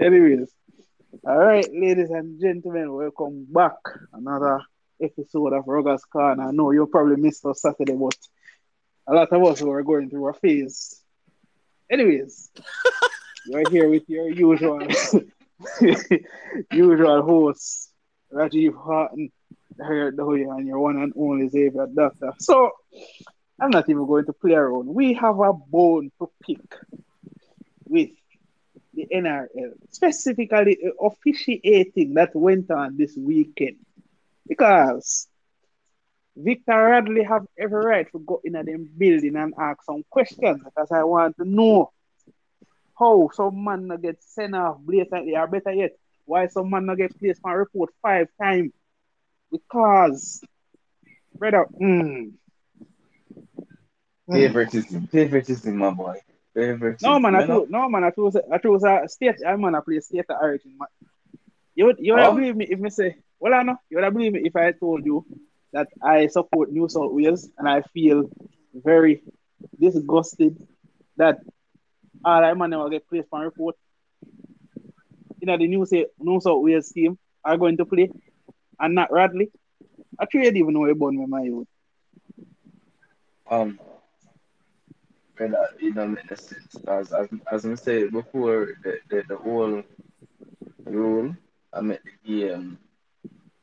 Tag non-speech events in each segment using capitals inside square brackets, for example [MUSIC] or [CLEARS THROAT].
anyways. All right, ladies and gentlemen, welcome back. Another episode of Ruggers Corner. I know you probably missed us Saturday, but a lot of us were going through a phase. Anyways, [LAUGHS] you're here with your usual [LAUGHS] usual host, Rajiv Harton, and your one and only Xavier Doctor. So I'm not even going to play around. We have a bone to pick with the NRL, specifically officiating that went on this weekend. Because Victor Radley have every right to go in at them building and ask some questions because I want to know how some man not get sent off blatantly, or better yet, why some man not get placed on report five times. Because, brother, mm, favoritism, favoritism, my boy. Favoritism. No man, I chose, no man, I chose, I chose a state. I'm gonna play state of origin. Man. You would, you would oh. believe me if me say, well, I know you would believe me if I told you that I support New South Wales and I feel very disgusted that all I man will get placed on report. You know the New, say, New South Wales team are going to play and not Radley. I can't even know about me, my youth. Um, and uh, you know, make sense. As, as, as I said before, the, the, the whole rule, I mean, the game,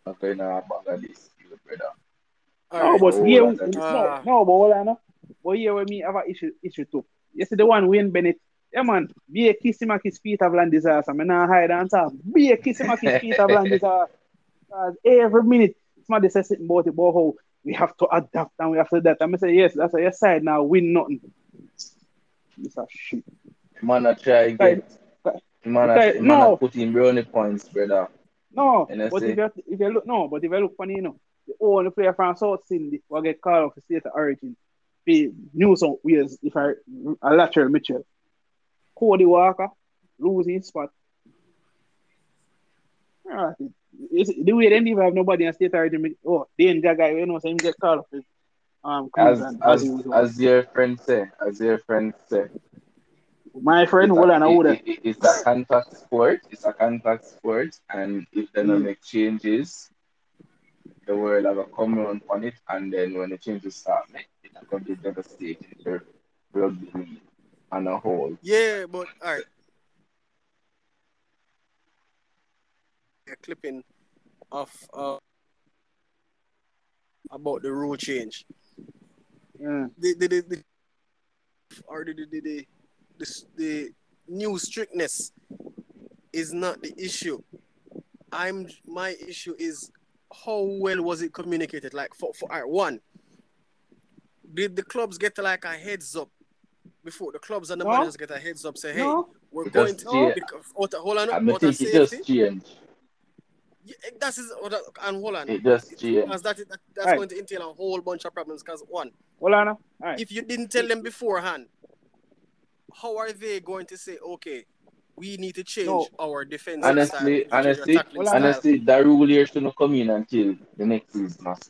I'm going to bag this, brother. No, but yeah, uh, no, no, but hold on, no. But here with me have an issue, issue too. You see the one Wayne Bennett, yeah man, be a kiss him a kiss Peter V'landys ass. I'm not hide and talk. Be a kiss him a kiss Peter V'landys [LAUGHS] ass. Every minute, somebody says something about it, about how we have to adapt and we have to that. I'm say yes, that's a yes side now, win nothing. It's a shit. Man, I try again. Man, I, man, no. put in brownie points, brother. No, but if you, if you look, no, but if you look funny, you know, the only player from South Sydney will get called off the state of origin. Be New South Wales, if I, a Latrell Mitchell. Cody Walker, losing spot. Ah, right. It's, the way they didn't even have nobody in state origin. Oh, Dane Gagai, you know, so him get called off. Um, as, as, as your friend say, as your friend say. My friend, hold on, hold on. It's a contact sport. It's a contact sport, and if they don't make changes, the world have a come around on it, and then when the changes start, it's going to be devastating for rugby league on a whole. Yeah, but all right. A clipping of uh, about the rule change. Mm. Yeah. The, the, the, the or the, the, the, the, the new strictness is not the issue. I'm my issue is how well was it communicated? Like for for right, one, did the clubs get like a heads up before the clubs and the no. managers get a heads up? Say, hey, no. we're it going to no. because, hold on, I think it just changed. Yeah, eh, that's his, and hold on. It just changed. Because that, that, that's right. going to entail a whole bunch of problems. Because one, hold on. Right. If you didn't tell them beforehand, how are they going to say, okay, we need to change no. our defense. Honestly, style, honestly, honestly, that rule here should not come in until the next season starts.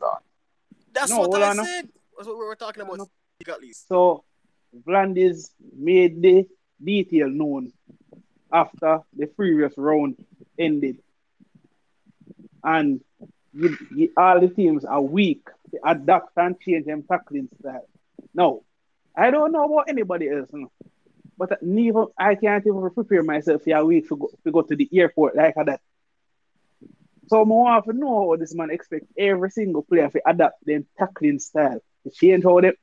That's no, what I said. That's what we were talking about. At least. So, V'landys made the detail known after the previous round ended, and you, you, all the teams are weak to adapt and change them tackling style. Now, I don't know about anybody else. No. But neither I can't even prepare myself for a week to go, to go to the airport like that. So I want to know how this man expect every single player to adapt them tackling style. To change how they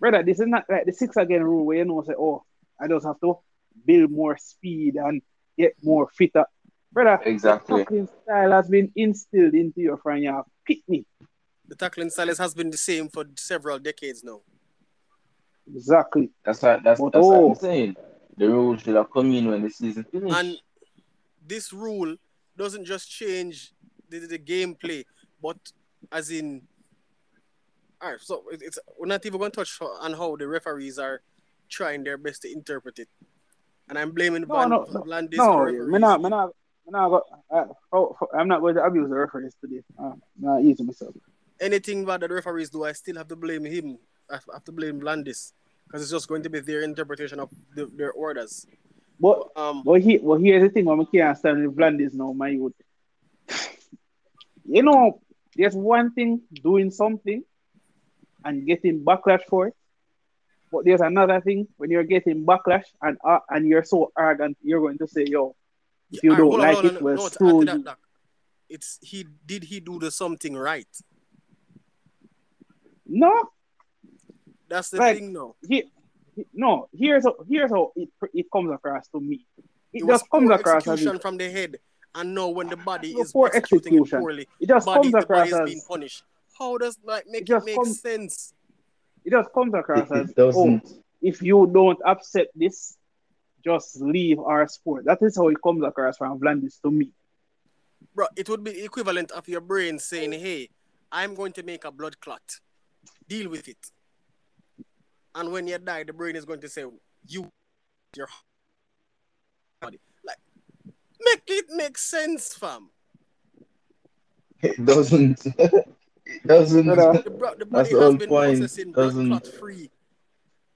brother, this is not like the six again rule where you know say, oh, I just have to build more speed and get more fitter. Brother, exactly. the tackling style has been instilled into your friend. You have me. The tackling style has been the same for several decades now. Exactly. That's what that's, but, that's oh. what I'm saying. The rule should have come in when the season finished. And this rule doesn't just change the, the, the gameplay, but as in all right, so it's we're not even going to touch on how the referees are trying their best to interpret it, and I'm blaming no, Van, no, V'landys no, for no, not, me not, me not, uh, oh, I'm not going to abuse the referees today. Uh, not easy myself. Anything that the referees do, I still have to blame him I have to blame V'landys because it's just going to be their interpretation of the, their orders. But Um, but he but here's the thing, I can't stand with V'landys now, my youth. [LAUGHS] You know, there's one thing doing something and getting backlash for it. But there's another thing when you're getting backlash and uh, and you're so arrogant, you're going to say, yo, if you don't like on, it, no, well, no, screw to that, you. It's he did he do the something right? No, That's the Like, thing now. he, he- no, here's how, here's how it, it comes across to me. It, It was just comes poor across as execution from the head, and now when the body is poor executing it poorly, it just body, comes across is being as punished. How does like make It it, just make comes- sense? it just comes across It, as oh, doesn't. oh, if you don't accept this, just leave our sport. That is how it comes across from V'landys to me. Bro, it would be equivalent of your brain saying, "Hey, I'm going to make a blood clot. Deal with it." And when you die, the brain is going to say, "You, your body." Like, make it make sense, fam. It doesn't. [LAUGHS] it doesn't. The, bro- the That's body the has whole been point. processing Doesn't- clot free.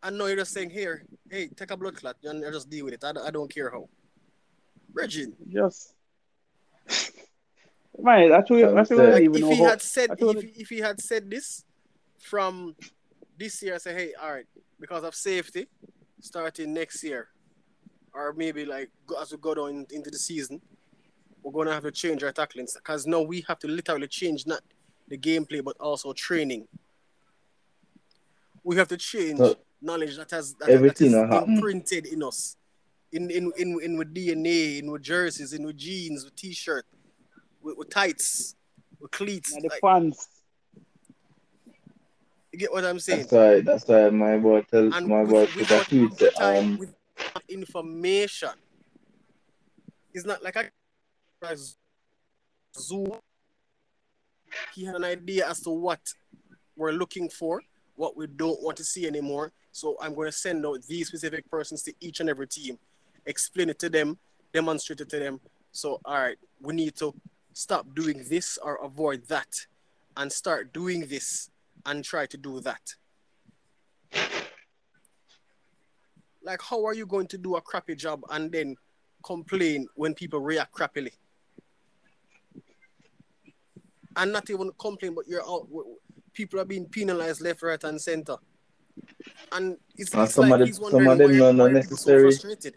And now you're just saying, "Here, hey, take a blood clot and I just deal with it. I, don't- I don't care how." Reggie, Yes. [LAUGHS] man, actually, So, actually, so- I don't like if he had said I if, he- if he had said this from this year, I say, hey, all right, because of safety, starting next year, or maybe like as we go down into the season, we're gonna have to change our tackling because now we have to literally change not the gameplay but also training. We have to change So, knowledge that has that, everything that will is imprinted in us. In in in in with DNA, in with jerseys, in with jeans, with t-shirt, with, with tights, with cleats. Now the Like, fans, you get what I'm saying? That's why. That's why my boy tells And my boy put a without tweet. Um, with information, it's not like I Zoom. He had an idea as to what we're looking for, what we don't want to see anymore. So I'm going to send out these specific persons to each and every team, explain it to them, demonstrate it to them. So, all right, we need to stop doing this or avoid that and start doing this and try to do that. Like, how are you going to do a crappy job and then complain when people react crappily? And not even complain, but you're out. People are being penalized left, right, and center. And it's, And it's some like of the- he's some wondering of them why, not- not why people so necessary. frustrated.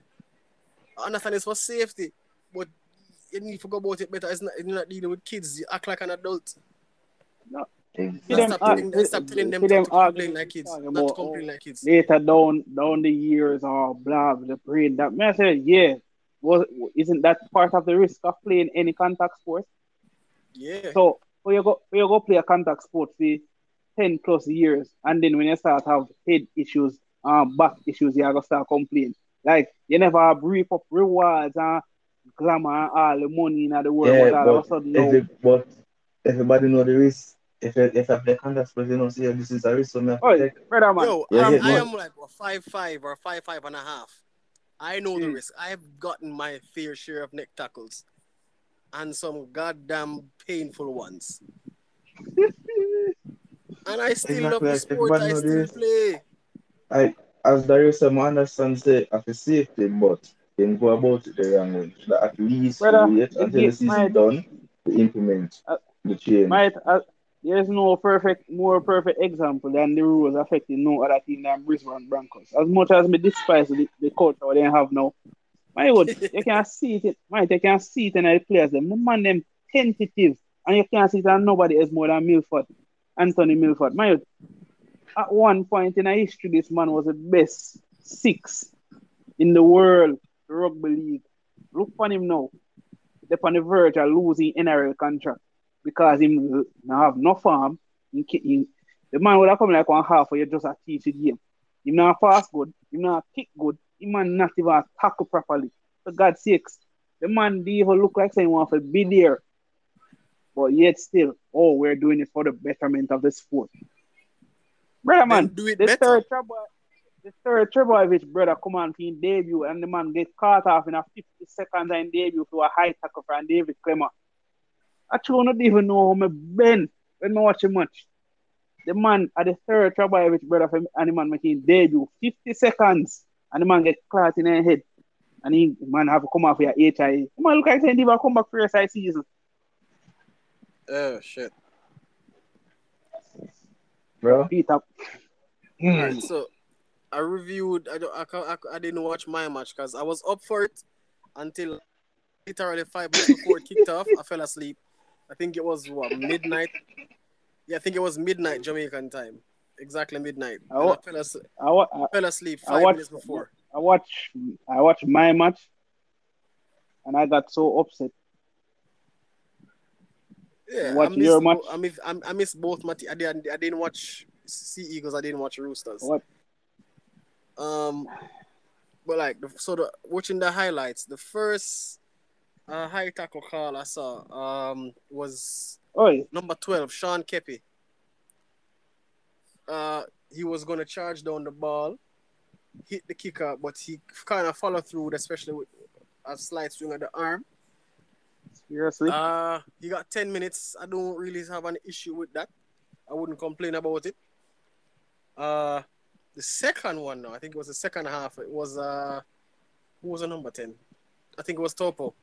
I understand it's for safety, but you need to go about it better. It's not, you're not dealing with kids. You act like an adult. See exactly. them Stop arg- telling them, stop telling them see to, them to complain like kids, talking not to about, complain oh, like kids. later down down the years or blah the brain that man said yeah was isn't that part of the risk of playing any contact sport Yeah. so when you go when you go play a contact sport for 10 plus years and then when you start have head issues um back issues you are gonna start complaining like you never reap up rewards and glamour and all the money in the world Yeah, but all of a but, sudden now every, but everybody know the risk. If I, if I play contact sport, you know, see, this is a risk, so me have oh take. brother man Yo, Yeah, I'm, I am like a five five or five five and a half. I know the Mm. risk. I've gotten my fair share of neck tackles, and some goddamn painful ones. [LAUGHS] and I still love Exactly, the sport. I know still this. play. I, as Darius said, I understand say of a safety, but then go about it the wrong way. That at least Brother, wait until the get- season my- done to implement Uh, the change. Might uh, there's no perfect, more perfect example than the rules affecting no other team than Brisbane Broncos. As much as me despise the, the culture they have now, my God, [LAUGHS] you can see it. Might you can see it in the players. Them, the man them tentative, and you can't see it on nobody else more than Milford, Anthony Milford. My at one point in our history, this man was the best six in the world rugby league. Look on him now. They're on the verge of losing NRL contract because him now have no farm. He, he, the man would have come like one half for you just a teach the game. Him not fast good, him not kick good, him man not even tackle properly. For God's sakes, the man do even look like someone for be there. But yet still, oh, we're doing it for the betterment of the sport. Brother man, do it the better. third trouble, the third Trbojevic brother come on his debut and the man get caught off in a 50 seconds in debut to a high tackle from David Klemmer. Actually, I don't even know how me been when I watch him much. The man at the third Trbojevic brother for and the man making debut 50 seconds and the man get caught in the head. And he man have to come off with your HI. Man look like he will come back for side season. Oh shit. bro. Beat up. Alright, so I reviewed. I don't. I, can't, I, I didn't watch my match because I was up for it until literally five minutes before it kicked off. I fell asleep. I think it was what midnight. Yeah, I think it was midnight Jamaican time. Exactly midnight. I And I fell, as, I, wa- I, fell asleep I five watched- minutes before. I watch I watched my match and I got so upset. Yeah, Watch I your missed, match. I missed, I, missed both. Mati- I didn't. I didn't watch Sea Eagles. I didn't watch Roosters. What Um, but like, the, so the watching the highlights, the first uh, high tackle call I saw um was Oi, number twelve, Sean Keppie. Uh, he was gonna charge down the ball, hit the kicker, but he kind of followed through, especially with a slight swing of the arm. Seriously? Uh, he got 10 minutes. I don't really have an issue with that. I wouldn't complain about it. Uh, the second one, now, I think it was the second half. It was, uh, who was the number 10? I think it was Topo.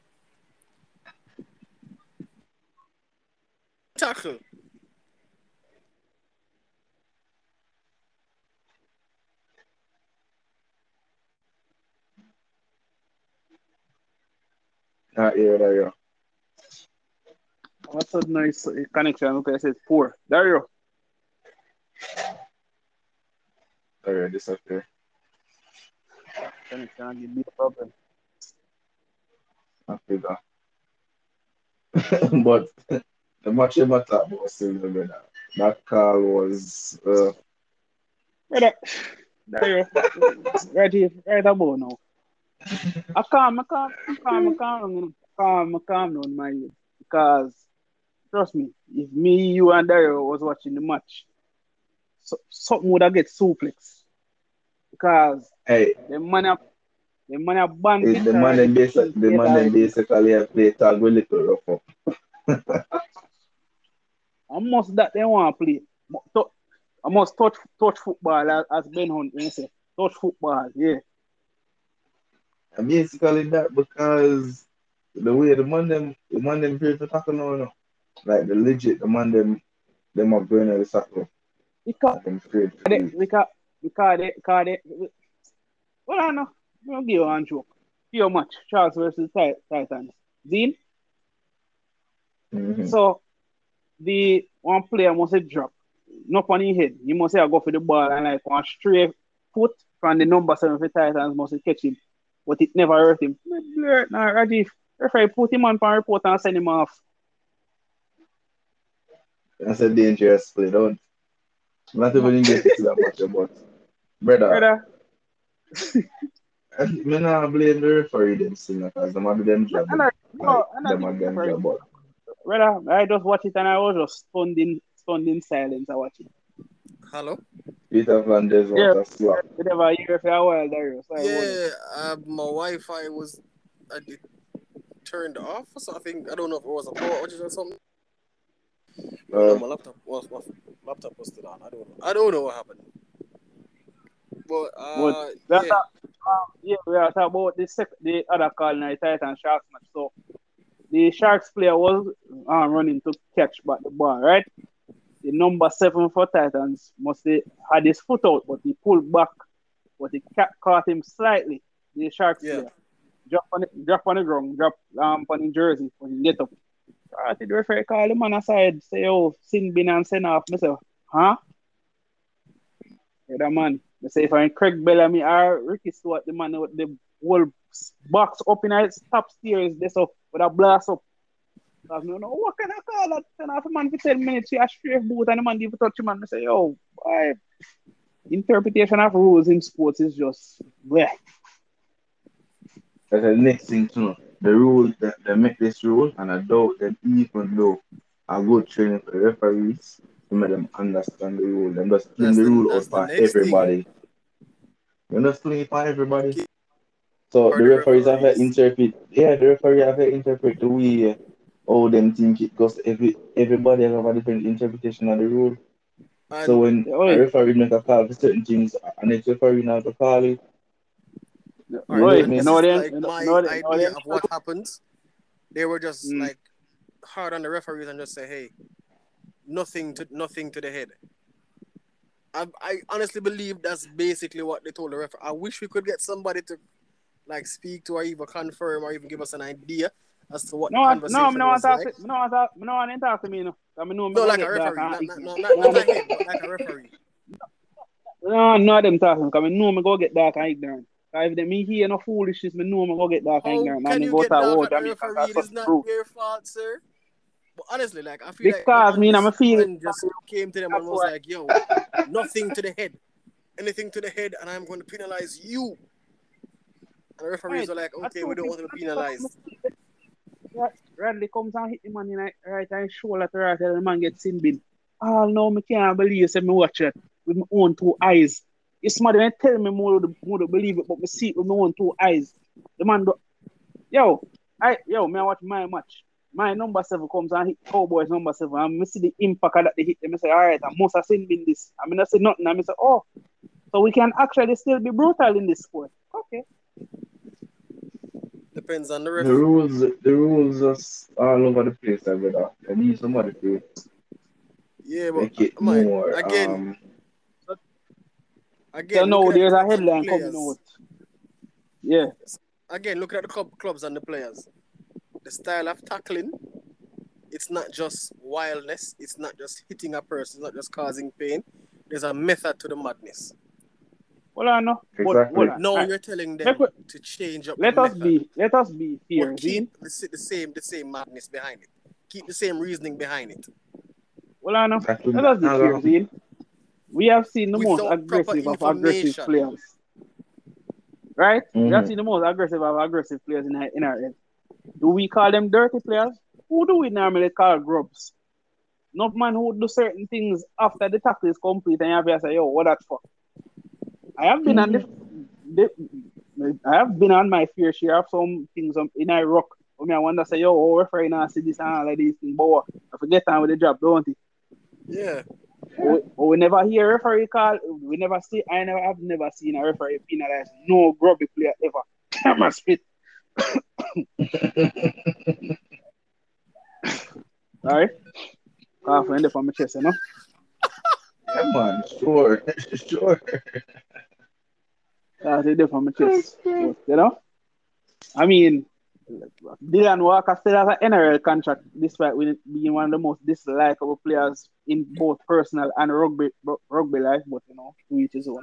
Tackle. Not here, there you What's a nice connection? Okay, I said poor. Dario. There, disappear. Connection give me a problem. I figure. but the match I'm talking about was still the better. That call was uh, Brother, Dario. right here, right about now. I calm, I calm, I calm, I calm, you know. calm, I calm down my head. Because trust me, if me, you, and Dario was watching the match, so, something would have get suplex. Because hey, the man up, the up band it, the man them basically the man them basically have played tag with little rough. [LAUGHS] I that they want to play. I must touch touch football as, as Ben Hunt say touch football. Yeah, And basically that because the way the man them the man them play for tackle now, no. Like the legit the man them them are at the tackle. because I'm afraid they, do it. because because they, because they, well I know. I'm gonna give you one joke. Your match, Charles versus Titans. Dean. Mhm. So the one player must have drop. Not on his head. He must have go for the ball and like one straight foot from the number seven for Titans must have catch him. But it never hurt him. Nah, Rajiv, referee put him on for report and send him off. That's a dangerous play, don't not even get to see that much about brother. Brother, I [LAUGHS] me not blame the referee them still because them have them job. and I, no, Like, and I them have them job. But brother, I just watch it and I was just stunned in, stunned in silence. I watch it. Hello? Peter Van Des Yeah. was a slap. We never hear for a while there. So I. Yeah, uh, my Wi-Fi was I did, turned off so I think I don't know if it was a power outage or something. No, Uh, my laptop was my laptop was still on. I don't know. I don't know what happened. But uh, But that's yeah, Um, yeah, we are talking about the sec- the other call in the Titan Sharks match. So the Sharks player was um, running to catch back the ball, right? The number seven for Titans must have had his foot out, but he pulled back, but the cat caught him slightly. The Sharks Yeah. player drop on the, drop on the ground, drop um on the jersey when he get up. I think the referee call him on aside, say, "Oh, sin bin and send off." Myself, huh? Yeah, that man. I say if I'm Craig Bellamy or Ricky Stuart, the man with the whole box up in his top stairs, this up with a blast up. I don't know what can I call that? Turn off a man for 10 minutes, you a straight boot and the man give touch him and I say, yo, boy, interpretation of rules in sports is just bleh. that's the next thing to know. The rule that they make this rule, and I doubt that even though I good training for the referees to make them understand the rule. Them just the the- rule out for thing. everybody. You just fling it for everybody. So the the referees have to interpret. Yeah, the referee have to interpret the way uh, how them think it goes. Every everybody have a different interpretation of the rule. and So when a referee make a call for certain things, and it's referee not to call it, Right, and you this know is them- like my you know them- you know idea them- of what happens. They were just Mm. like hard on the referees and just say, "Hey, nothing to nothing to the head." I, I honestly believe that's basically what they told the referee. I wish we could get somebody to like speak to or even confirm or even give us an idea as to what No, the I- conversation no, me no want was talk. like. to- me no want talk. me no want to talk to me. No, I mean, no, me No, go like get a dark referee, and not, ignore. not, not, not, not a head, but like a referee. [LAUGHS] No, no, them talking. Because I know me go get dark and ignorant. If them me hear no foolishness, me know me go get dark and How ignorant. can you go get to a dark war at the Jamaican. referee? That's It what's is not your fault, sir. But honestly, like I feel like. Because like me, I'm a feel- man just came to them and was like, "Yo, [LAUGHS] nothing to the head, anything to the head, and I'm going to penalize you." And the referees Right. were like, "Okay, we don't want to be penalized." Right, Radley comes and hit the man in the right hand shoulder to right, and the man gets sin bin. Oh no, me can't believe you said me watch it with my own two eyes. If somebody may tell me more to, more to believe it, but me see it with my own two eyes. The man do Yo, I yo, me I watch my match. My number seven comes and hit Cowboys number seven, and me see the impact of that they hit them. I say, all right, I must have seen bin this. I mean, I say nothing. I mean, say, oh, so we can actually still be brutal in this sport. Okay. Depends on the The referee. rules, the rules are all over the place, I brother. I need somebody to Yeah, but make it man, more. again, um, again, So now looking at there's the a clubs and the headline players- coming out. Yeah. Again, looking at the club, clubs and the players, the style of tackling. It's not just wildness. It's not just hitting a person. It's not just causing pain. There's a method to the madness. Well, I know. Exactly. hold. No, Alright. you're telling them Let to change up. Let the us method, be let us be fair. but Zine. keep the, the same the same madness behind it. Keep the same reasoning behind it. Well, I know. that Let us be now, fair, Zine. We have seen the most Without proper aggressive of aggressive players. Right? We have Mhm. seen the most aggressive of aggressive players in our, in our head. Do we call them dirty players? Who do we normally call grubs? Not man who do certain things after the tackle is complete and you have to say, yo, what that for? I have been on the, the I have been on my fair share of some things in Iraq. I mean, I wonder say, yo, oh, referee now see this and all of these things, but? I forget time with the job, don't it? Yeah. We, we never hear a referee call. We never see. I never have never seen a referee penalize no grubby player ever. Camera spit. All right. Cough end up on my chest, you know. Yeah, man, sure, [LAUGHS] sure. End up on my chest. You know. I mean, Dylan Walker still has an NRL contract, despite being one of the most dislikable players in both personal and rugby rugby life. But you know, to each his own.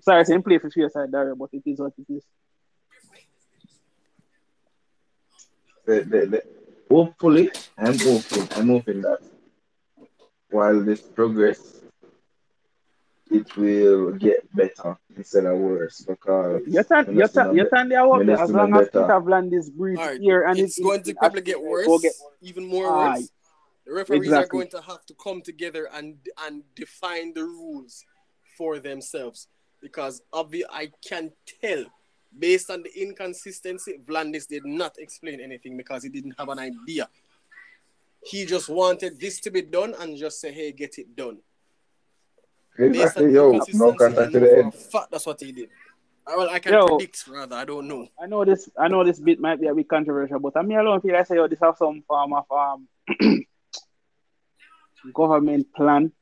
Sorry, I didn't play for Suicide Diary, but it is what it is. The, the, hopefully, I'm hoping, I'm hoping that while this progress, it will get better instead of worse because You turn, you turn, you turn there out When there it's as long as better. Peter V'landys breathes Alright, here and it's it- going to probably get go worse, get- even more Aye. worse. The referees Exactly. are going to have to come together and and define the rules for themselves because obvi- I can tell based on the inconsistency, V'landys did not explain anything because he didn't have an idea. He just wanted this to be done and just say, "Hey, get it done." Based Exactly, yo, no contact to the for a end. fact that's what he did. Well, I can Yo. predict rather. I don't know. I know this. I know this bit might be a bit controversial, but I mean, I don't feel I say, oh, this have some form of um [CLEARS THROAT] government plan.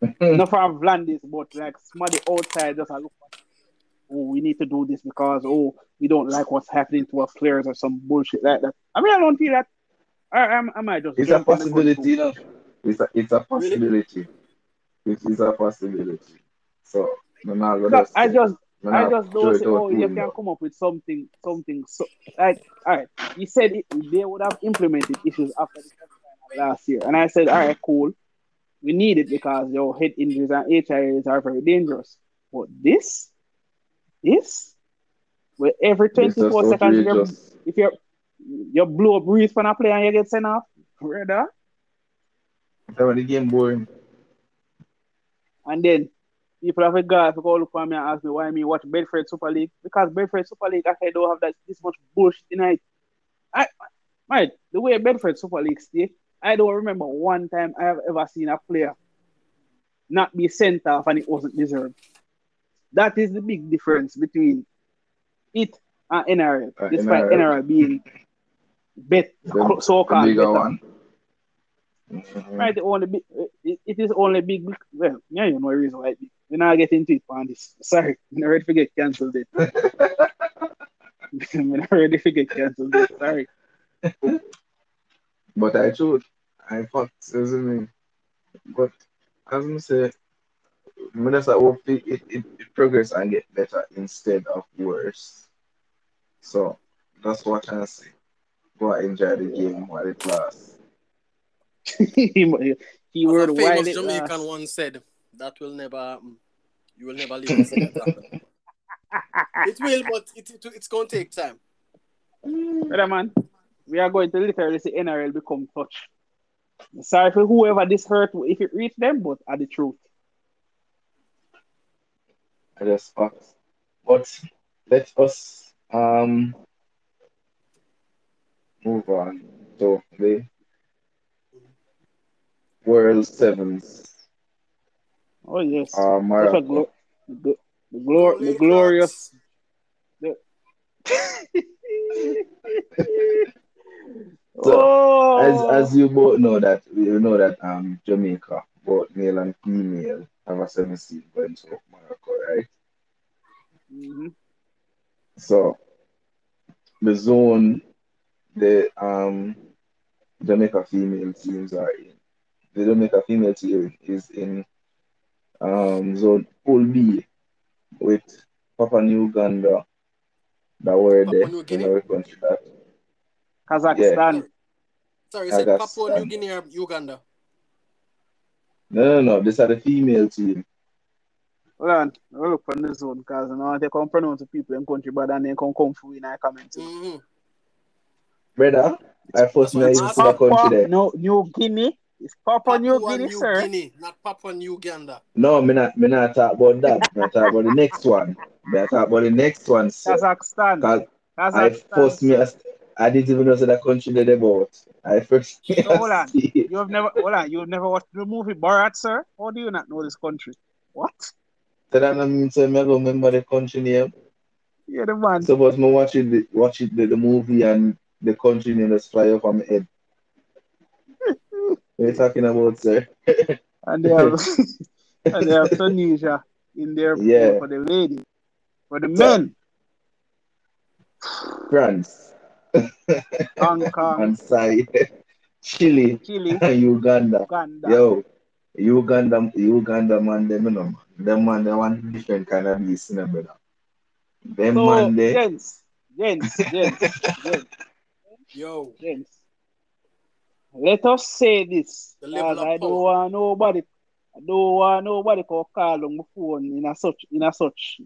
[LAUGHS] Not from V'landys, but like somebody outside just a look. At, oh, we need to do this because oh, we don't like what's happening to our players or some bullshit like that. I mean, I don't feel that. I, I, I might just. It's a jump on the gun possibility, too. It's a, it's a possibility. It is a possibility. So, no, no, no, Because I just no, I just throw don't say, oh, you can come up with something, something. So, like, all right, he said it, they would have implemented issues after the last year, and I said, all right, cool, we need it because your head injuries and HIAs are very dangerous. But this, this, where every 24 seconds, you're, outrageous. if you're you blow a breeze from a player and you get sent off, brother, That's why the game boring. And then people have a guy to go look for me and ask me why me watch Betfred Super League. Because Betfred Super League actually don't have that this much bullshit in it. I right, the way Betfred Super League stay, I don't remember one time I have ever seen a player not be sent off and it wasn't deserved. That is the big difference between it and NRL, Uh, despite NRL. NRL being bet so called better. one. Mhm. Right, the only big, it, it is only big. Well, yeah, you know the reason why. It big. We not get into it on this. Sorry, I'm ready to get cancelled. It. I'm not ready to get cancelled. [LAUGHS] It. Sorry. But I should. I thought, isn't me? But as I say, I just hope it, it, it, it progress and get better instead of worse. So that's what I say. Go enjoy the game while it lasts. [LAUGHS] Keyword As a while famous it Jamaican lasts. once said, that will never happen. You will never live to that happen. It will, but it, it, it's going to take time. Brother man, we are going to literally see NRL become touch. Sorry for whoever this hurt if it reached them, but are the truth. I just facts. But let us um move on to the World Sevens Oh yes. uh, glo- the, the, glor- the glorious. [LAUGHS] oh, As as you both know that you know that um Jamaica, both male and female, have a seven seed going to Morocco, right? Mhm. So the zone the um Jamaica female teams are in. The a female team is in um zone pool B with Papua New Uganda that were Papua there New in Guinea? our country that Kazakhstan. Sorry, you said Kazakhstan. Papua New Guinea or Uganda? no no no these are the female team. Hold on, I'll look from the zone because you know they come pronounce the people in country, but then they come come through in our comments. hmm Brother, I first That's what know I'm you asking. the country there. no, New Guinea. It's Papua New Guinea, New sir. Guinea, not Papua New Uganda. No, me not me not talk about that. Me talk about the next one. Me talk about the next one, sir. Kazakhstan. Cause I Kazakhstan. first me as- I didn't even know that country they about. I first So hold on. see. You have never hold on, you've never watched the movie Borat, sir? How do you not know this country? What? So that means I never remember the country name. You're the man. Suppose me watch it the, watch it the, the movie and the country name just fly off my head. You talking about, uh, sir? [LAUGHS] and they have [LAUGHS] and they have Tunisia in there Yeah. for the lady. For the men, France Hong Kong, and side Chile Chile, and [LAUGHS] Uganda. Uganda. Yo, Uganda, Uganda man, them you know, them man, they want different kind of beast, you know, brother. Them So, man, they, gents, gents, gents, gents, Yo, gents. Let us say this. The level of I don't power. want nobody I don't want nobody to call on my phone in a such in a such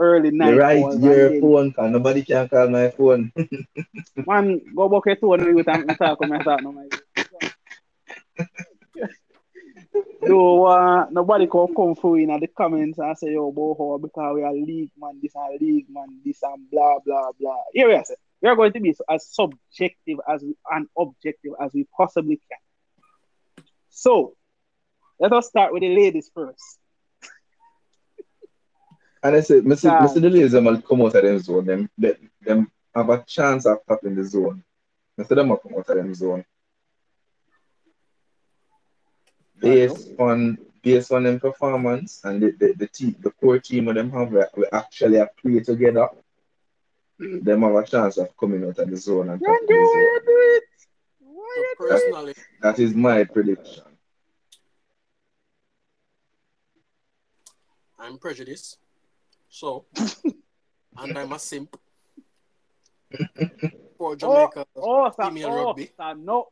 early night. you right your then- phone, cause nobody can call my phone. [LAUGHS] Man, go back your phone with and talk with me talk no man. No, uh, nobody can come through in the comments and say, yo, boho, because we are league man, this and league man, this and blah, blah, blah. Here we are, sir. We are going to be as subjective as we, and objective as we possibly can. So, let us start with the ladies first. And I said, Mr. Mr. the ladies will come out of them zone. Them, them, them have a chance of tapping the zone. Mr. them will come out of them zone. Based on based on them performance and the, the, the team the core team of them have we, we actually have played together. Them have a chance of coming out of the zone and You tapping do the it, do it. Why you do it? That is my prediction. I'm prejudiced. So, [LAUGHS] and I'm a simp [LAUGHS] for oh, Jamaica Oh, sir, female oh, rugby. sir, no.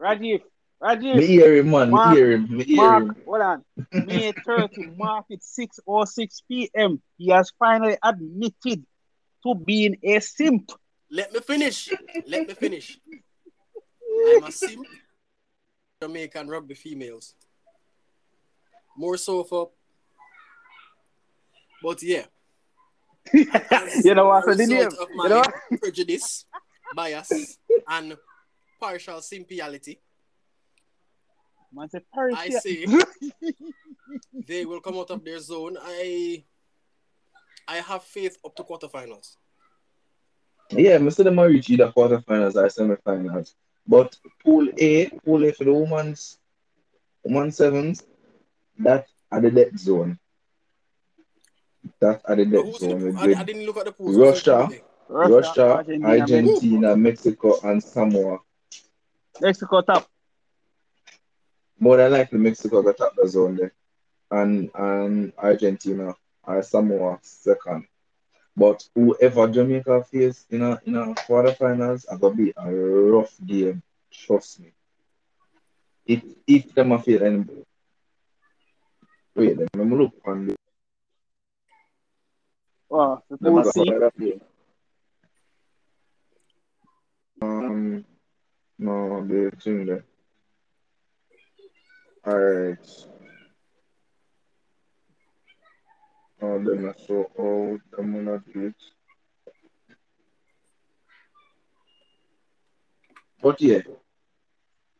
Rajiv, Rajiv. Me hear him, man. Me hear him. Me hear Mark, him. hold on. [LAUGHS] May 30, mark it 6 or 6 p.m. He has finally admitted to being a simp. Let me finish. Let me finish. I'm a simp. Jamaican rugby females. More so for. But yeah. [LAUGHS] you know what? a So the name. result of You my know? prejudice, bias, and partial simpiality, Man, say Paris I here. say [LAUGHS] they will come out of their zone. I I have faith up to quarterfinals. Yeah, I see them might reach either quarterfinals or semifinals. But pool A, pool A for the women's women's sevens, that are the dead zone. That are the But dead zone the? I, I didn't look at the pools. Who's in the Russia, pool Russia, Argentina, Argentina, Mexico, and Samoa. Mexico top. More than likely, Mexico got top the zone there, and and Argentina or Samoa second. But whoever Jamaica face in a in a quarterfinals are gonna be a rough game. Trust me. If if them are any wait, let me look on the the them pool are C. gonna fail. Um no the thing there. Alright. Oh, them are so old, them will not do it. But yeah,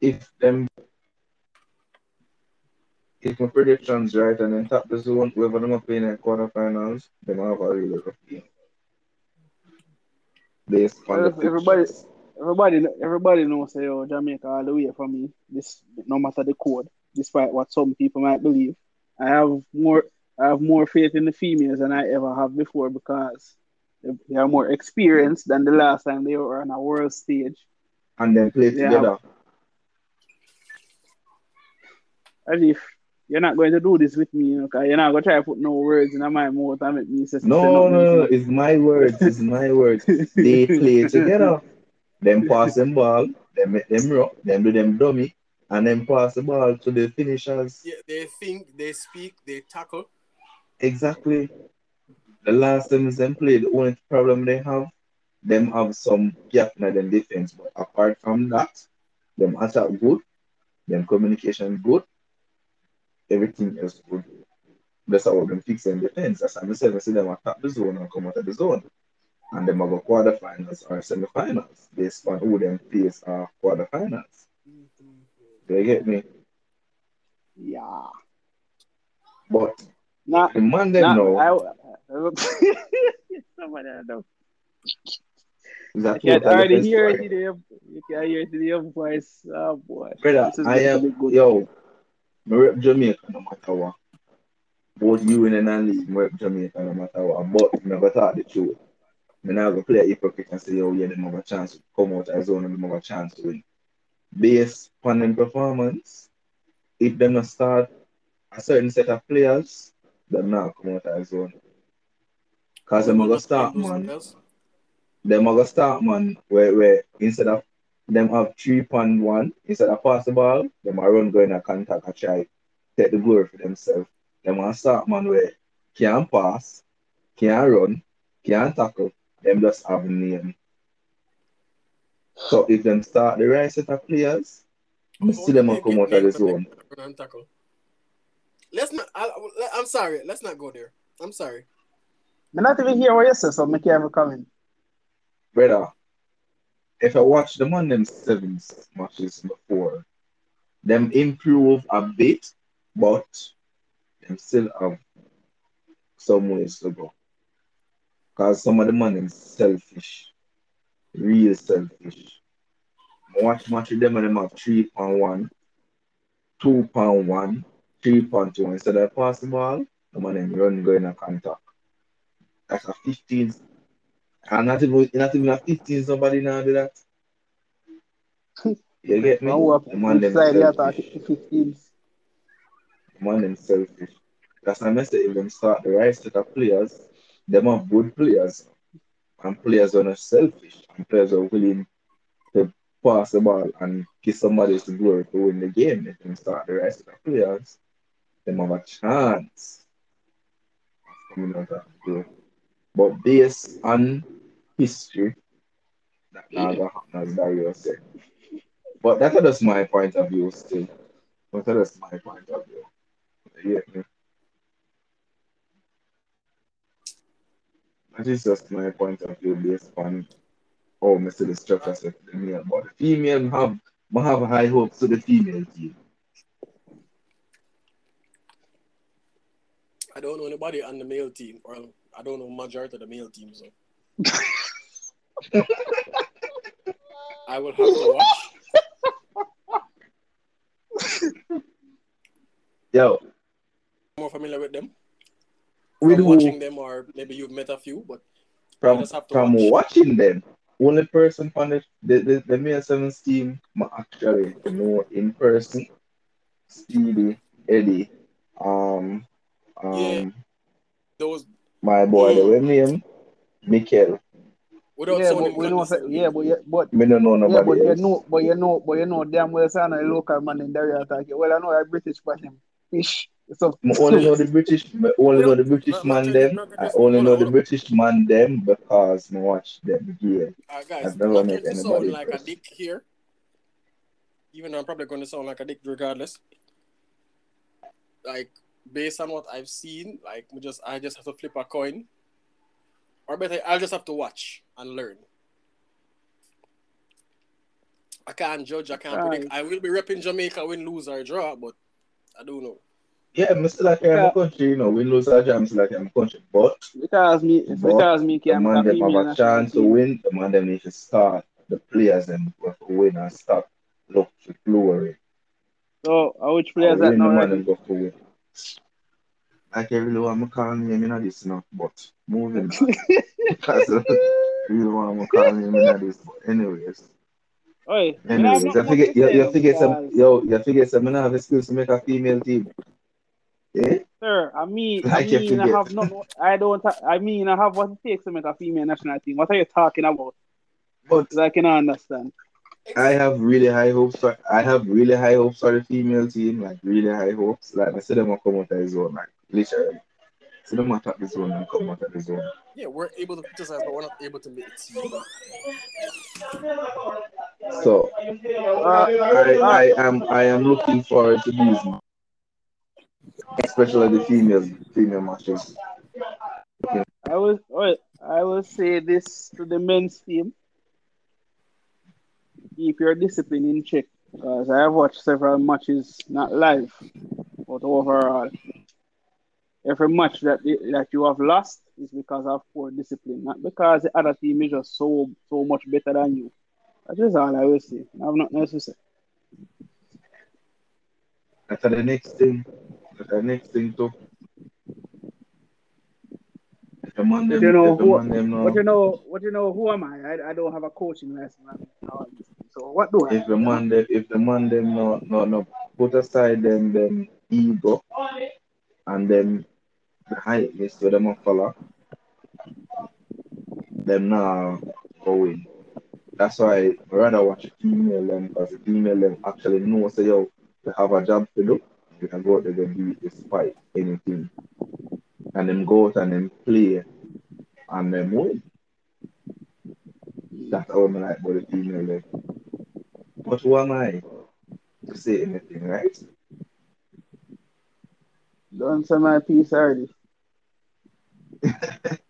if them if my predictions right and then top the zone, whoever them are playing in quarterfinals, them have a really rough game. Based on the Well, everybody- fixtures. Everybody, everybody knows say, oh, Jamaica all the way from me. This, no matter the code, despite what some people might believe, I have more, I have more faith in the females than I ever have before because they, they are more experienced than the last time they were on a world stage. And then play Yeah. together. As if you're not going to do this with me, you know, 'cause you're not going to try to put no words in my mouth and make me say say No, no, no, it's my words, it's my words. They play [LAUGHS] together. Them pass them ball, them make them rock, them do them dummy, and then pass the ball to the finishers. Yeah, they think, they speak, they tackle. Exactly. The last time them play, the only problem they have, them have some gap in them defense. But apart from that, them attack good, them communication good, everything is good. That's how them fix them defense. That's how I said, I see them attack the zone and come out of the zone. And them have a quarterfinals or semifinals based on who them face are quarterfinals. Mm-hmm. Do you get me? yeah. But The man them nah, know I, [LAUGHS] somebody I know. I can already hear it in the, you can hear it in your voice. Oh boy. Brother, I am good. yo, me rep Jamaica no matter what. Both you and the league, me rep Jamaica no matter what. But never talk the truth. Me not go play a hypocrite and say, yo, yeah, them have a chance to come out of zone and them have a chance to win. Based on them performance, if them not start a certain set of players, them not come out of zone. Cause them Whoever gonna start man. them are gonna start man where, where instead of them have three point one, instead of pass the ball, them are run going a contact and try take the glory for themselves. Them are start man where can't pass, can't run, can't tackle, them just have name. So if them start the right set of players, I see them a come out of the zone. Run and tackle. Let's not. I, I'm sorry. Let's not go there. I'm sorry. Me not even hear what you say, so Make can't even come in. Brother, if I watch them on them sevens matches before, them improve a bit, but them still have some ways to go. Because some of the man is selfish. Real selfish. I watch match with them and them have three pound one, two pound one, three pound two. Instead of pass the ball, the man them run going a contact. Like a 15. And not even not even a 15 somebody now do that. You get me? Man, who up, The man them selfish. talking 15s? The man them selfish. That's say if them start the right set of players, them have good players. And players are not selfish. And players are willing to pass the ball and give somebody the glory to win the game. If them start the right set of players, them have a chance of coming out of the. But based on history, that. But that's just my point of view still. But that's just my point of view. Get? That is just my point of view based on how Mr. the structure said the male. But the female have have high hopes to the female team. I don't know anybody on the male team, or I don't know majority of the male teams. So. [LAUGHS] I will have to watch. Yo, More familiar with them we from do watching them, or maybe you've met a few, but from just have to from watch. watching them. Only person on the the, the, the male sevens team I actually know in person. Speedy, Eddie, um, um, Yeah. those my boy, the Mm. way name, Mikel. without yeah, sounding but we know, say- yeah, but yeah, but Me don't know yeah, nobody but you know, but you know, but you know, damn well, son, a local man in there attack. Well, I know a British for him, fish. So I only know the British, I only know the British man them. I only know the. British man them because I watch them game. Uh, guys, I've I'm never not met trying anybody sound like a dick here. Even though I'm probably going to sound like a dick regardless. Like, based on what I've seen, like, we just I just have to flip a coin. Or better, I'll just have to watch and learn. I can't judge, I can't Aye. predict. I will be repping Jamaica win, lose, or draw, but I don't know. Yeah, I'm still like I'm Yeah. a country, you know, we lose our jam, still like I'm a country. But because me, But because me the can't man them have a chance to win, the man them need to start. The players them have to win and stop. Look to glory. So, uh, which And players that win the man them go to win. Like I really want to call name in this now, but moving on. [LAUGHS] Because I really want to call name in this. But anyways. Oi, have Anyways, you nothing much forget to you, you forget some yo, you forget some I have a skills to make a female team. Eh? Sir, I mean, [LAUGHS] I Like mean, I have not. I don't. I mean, I have what it takes to make a female national team. What are you talking about? But I cannot understand. I have really high hopes for I have really high hopes for the female team, like really high hopes. Like I said them will come out of the zone, like literally. So them attack the zone and come out of the zone. Yeah, we're able to criticize, but we're not able to make it. So Uh, I, I am I am looking forward to these especially the female female matches. I will. I will say this to the men's team: keep your discipline in check. Because I have watched several matches, not live, but overall. Every match that that you have lost is because of poor discipline, not because the other team is just so so much better than you. That is all I will say. I have nothing else to say. That's the next thing. That's the next thing too. If the man But them, you know who, them but you know, what you know, who am I? I, I don't have a coaching license. So what do I? if the man them, if the man them no no no put aside them them ego and them the hypeness to them a follow, them now going. That's why I rather watch female them because female them actually know say yo they have a job to do. We can go out there and do it despite anything. And them go out and them play and them win. That's all I'm like about the female them. But who am I to say anything, right? Don't say my piece already. [LAUGHS]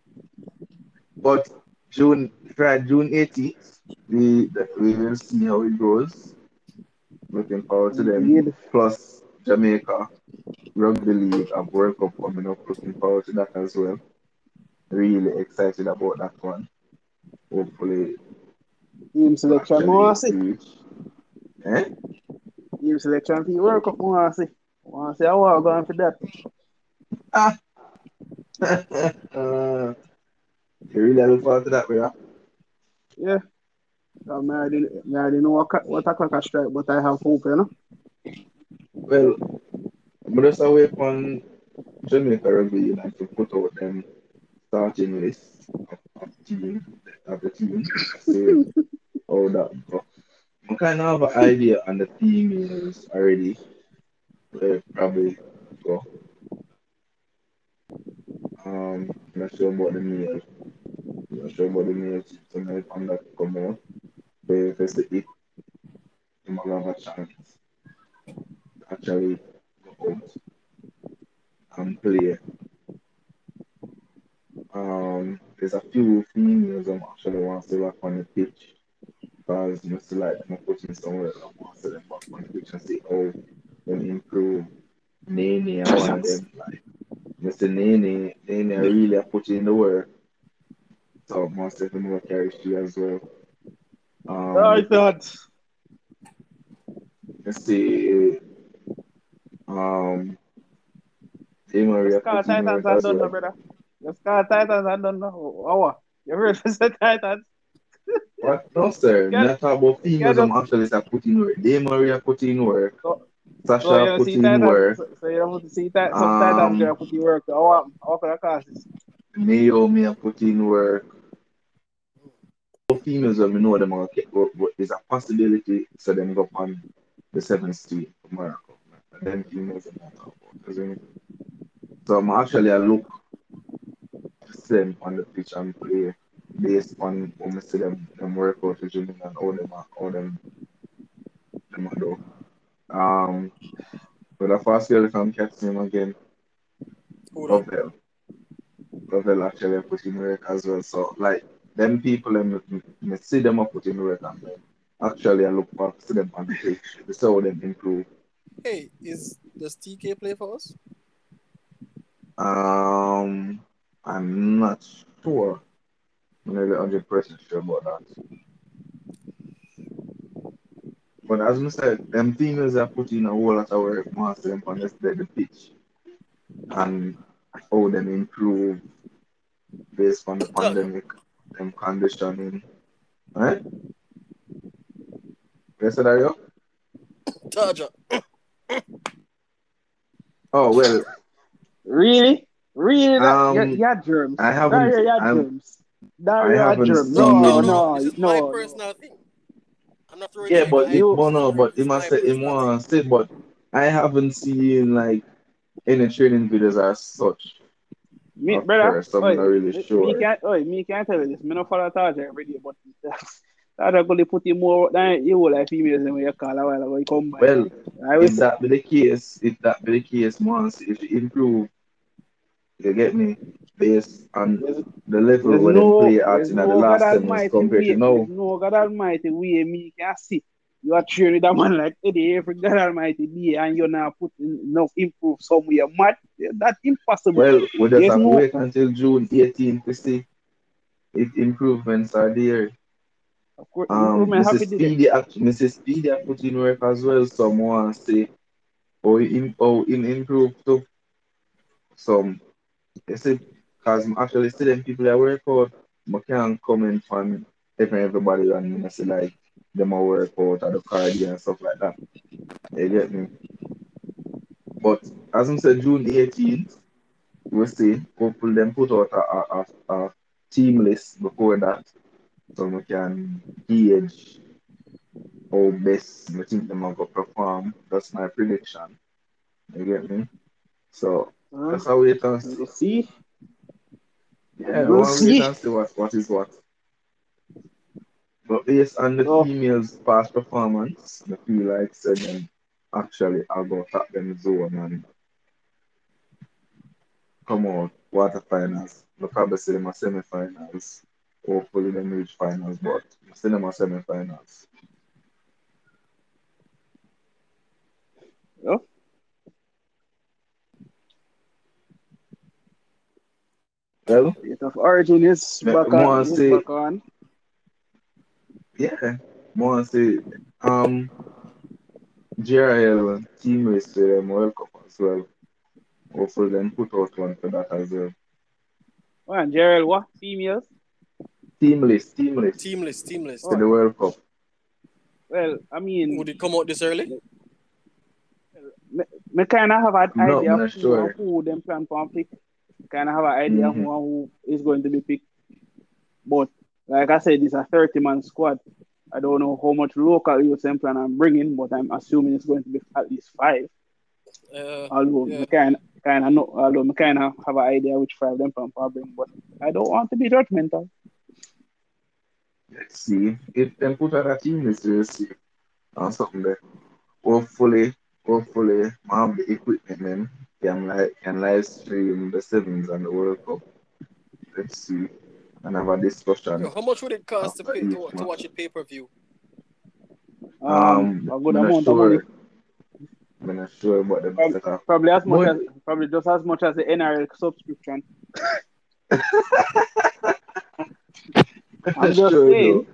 But June Friday, June 18th, we we will see how it goes. Looking forward to them. Plus Jamaica Rugby League and World Cup coming up. Looking forward to that as well. Really excited about that one. Hopefully, Team selection, see. Eh? Team selection for World Cup, more see. Want to see how I'm going for that. [LAUGHS] uh, you really look forward to that, bro. Yeah. So, I already, I already know what, what o'clock I strike, but I have hope, you know. Well, I'm just away from Jamaica Rugby United to put out them starting list of, of team of the team. [LAUGHS] See how that go. I kind of have an idea on the females already. Where probably go. Um, not sure about the male. Not sure about the male team tonight on that come out. But if it's the it, you might have a chance actually go out and play. Um, there's a few females I'm actually want to see back on the pitch because I still like them putting somewhere I want to see them back on the pitch and see how them improve. Nene and one of them like I Mr. Nene, Nene really are putting in the work. So most of them will carry she as well. Um, I thought. let's see. Um, Maria putting in Titans as done, well. brother. The Scar Titans and done. Oh, oh, you heard [LAUGHS] the Titans? What? No, sir. [LAUGHS] Yeah. Not about females. Yeah, I'm actually start putting work. Di Maria putting work. So- Sasha So you see putting Titans. work. So, so you have to see that some Um, Titans there put the work. Oh, how can I cause this? Naomi are putting work. Females, when we know them but there's a possibility so them go on the seventh street tomorrow. And then females are not about. you see. So I'm actually I look them on the pitch and play based on when we see them, them work out the gym and all them how them them do. Um but the first girl I'm catching him again, Hold. Lovell. Lovell actually put in work as well. So like them people and me- see them up put in work and actually I look back to them on the pitch to see how them improve. Hey, is does TK play for us? Um I'm not sure. I'm not hundred percent sure about that. But as I said, them females are putting a whole lot of work once them on the, the pitch and how them improve based on the pandemic, them conditioning. Right? Yes, are you? Taja. Oh well, Really? Really? That, Um, you, you had germs. I haven't- Dario, you had I'm- germs. Dario, you I had haven't germs. seen- No, No, no, no. no. personal thing. I'm not throwing yeah, but at you. but no, but he must say he personal want to say, but I haven't seen like any training videos as such. Me, brother, I'm not really sure. Me can't, oi, me can't tell you this. Me no follow every day, but [LAUGHS] Taja gonna put him more than you will like females than when you call a while ago. You come by. Well, I if that be the case, if that be the case, once if you improve, you get me, based on there's, the level where no, they play at in the last semis compared way, to now. no God Almighty way me can see. You are training that man like Eddie every God Almighty day, and you're not putting enough improve somewhere. Mad, that's impossible. Well, we just have to no- wait until June 18th to see if improvements are there. of course, Um, Mrs. Speedy, Mrs. Speedy are put in work as well. Some want say, oh, in, oh, in improve too. Some, you see, because actually see them people that work out, I can't comment on every everybody and I say like them a work out at the cardio and stuff like that. You get me? But as I said, June 18th, we'll see. Hopefully, them put out a, a, a, team list before that so we can gauge how best we think them are going to perform. That's my prediction. You get me? So Huh? that's how we and see. Yeah, We'll we'll see. see what, what is what. But based on the Oh. females' past performance, I feel like said actually I'll go tap them zone and come out quarterfinals. We'll probably see them a semi-finals. Hopefully them reach finals, but we'll see them a semi-finals. Oh. Well, of Origin is back on. is say- back on. Yeah, more say um JRL team race to them World Cup as well. Hopefully them put out one for that as well. Well, and Gerald, what? Females? Team list, team list Teamless, teamless. to the World Cup. Well, I mean, Would it come out this early? me me kind of have an No, idea of who, sure. who them plan to pick. Kind of have an idea Mhm. who, who is going to be picked. But like I said, it's a 30 man squad. I don't know how much local youth them plan on bringing, but I'm assuming it's going to be at least five. Uh, Although Yeah. me kind kind of know, although me kind of have an idea which five them plan to bring, but I don't want to be judgmental. Let's see if them put out a team list. We'll see or something there. Hopefully, hopefully, I have the equipment then can like can live stream the sevens and the World Cup. Let's see and have a discussion. yo, how much would it cost to, pay, to, to watch it pay per view? Um, Um, a good I'm not amount of money. sure. I'm not sure about the Probably, second. probably as much as probably just as much as the NRL subscription. [LAUGHS] I'm just Sure, saying. though.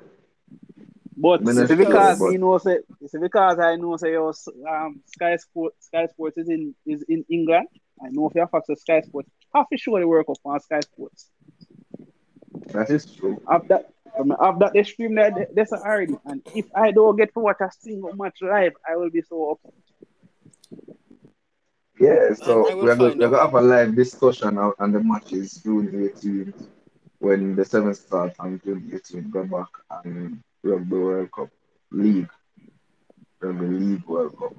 But it's because but- you know say it's because I know say your um Sky Sport Sky Sports is in is in England. I know if you have access to Sky Sports, half is sure the work up on Sky Sports. That is true. After after they stream that um, that's already. And if I don't get to watch a single match live, I will be so upset. Yeah, so I- I will we're going, we're going to have a live discussion on, on the matches June 18th when the seventh start and June 18th go back and Rugby World Cup League. Rugby League World Cup.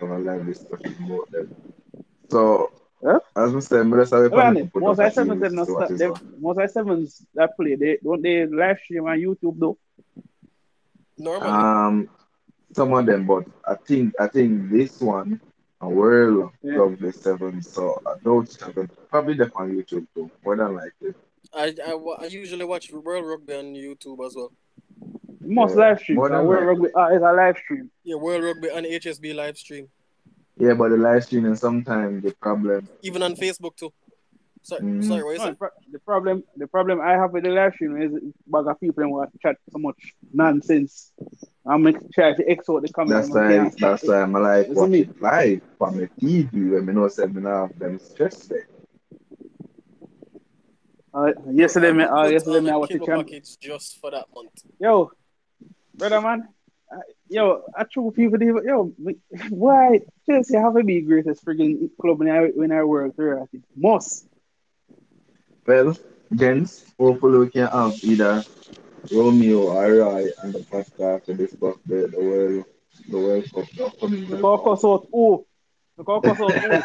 Have a live discussion about them. So Huh? as we said, we just have a Well, put up most a I sevens series them not to start, is they, most I sevens that play they don't they live stream on YouTube though. Normally, Um some of them, but I think I think this one a world Yeah. Rugby seven, so I don't seven probably them on YouTube too, more than likely. I, I, I usually watch World Rugby on YouTube as well. Most Yeah, live stream. more So than World. Rugby uh, is a live stream. Yeah, World Rugby and HSB live stream. Yeah, but the live streaming sometimes the problem. Even on Facebook too. Sorry, Mm. sorry, what you No, the, the problem the problem I have with the live stream is bag of people want to chat so much nonsense. I'm make try to exort the comments. That's why that's why I'm like Listen watch me. it live on the TV when me know say me not have them stress there. Uh, yesterday, me, uh, yesterday, on me, I a was cable champ. package just for that month. Yo, brother man, yo, I true people, they- yo, why Chelsea have to be greatest freaking club in our in our world? Right? Must. Well, gents, hopefully we can have either Romeo or Roy on the podcast to discuss the, the world the World Cup The caucus out. Oh, the caucus out. Oh,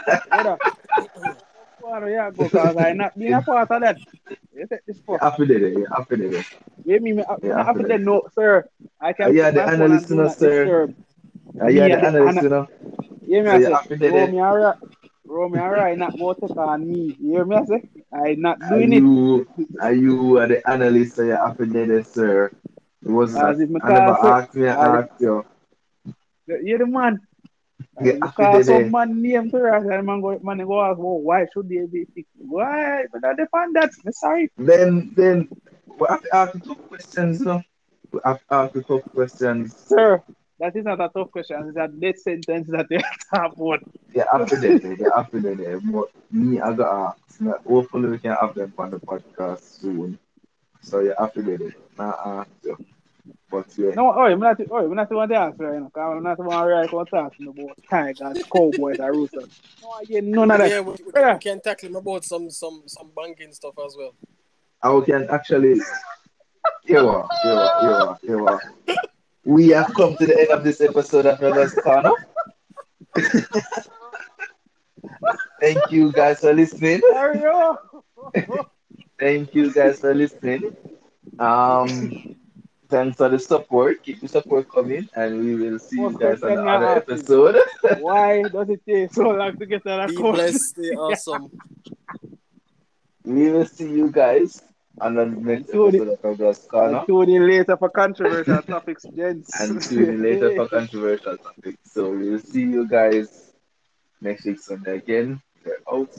[LAUGHS] What yeah, go because I not being a part of that. You take this for Happy day, yeah, happy day. Give me, me, Yeah, yeah, after after that, no, sir. I can. Uh, yeah, the analyst, you know, sir. Uh, yeah, Yeah, the analyst, ana- you know. Yeah, me I you say, Romy alright. Romy alright, not more take on me. You hear me I say? I not Are doing it. are you are the analyst so you happy there, sir? It was As if I never asked me, I asked you. You're the man. Yeah, You happy call there. some man name to us and man go, man go ask, well, why should they be picked? Why? But I depend that. Me sorry. Then then we have to ask a couple questions, know. We have to ask a couple questions. Sir, that is not a tough question. It's a death sentence that they [LAUGHS] have about. Yeah, after that, day, yeah, after that, day. but me, I got asked. Now, Hopefully, we can have them on the podcast soon. So yeah, after that, day, ask you. But yeah, No, oh, I'm not, oh, I'm not the one to answer, you know, because I'm not the one to write about talking about Tigers, Cowboys, and Roosters. No, I get none of that. Yeah, we, we, Yeah. we can tackle him about some some some banking stuff as well. I can actually. Here we are, here we are, here we are, we have come to the end of this episode of Brothers Corner. Thank you guys for listening. There you. [LAUGHS] Thank you guys for listening. Um, thanks for the support. Keep the support coming, and we will see you guys on another I ask you. episode. [LAUGHS] Why does it take so long to get that Be blessed, stay [LAUGHS] awesome. We will see you guys on the next Tune in- episode of Brothers Corner. Tune in later for controversial [LAUGHS] topics, gents. and tune in later for controversial topics. So we will see you guys next week Sunday again. We're out.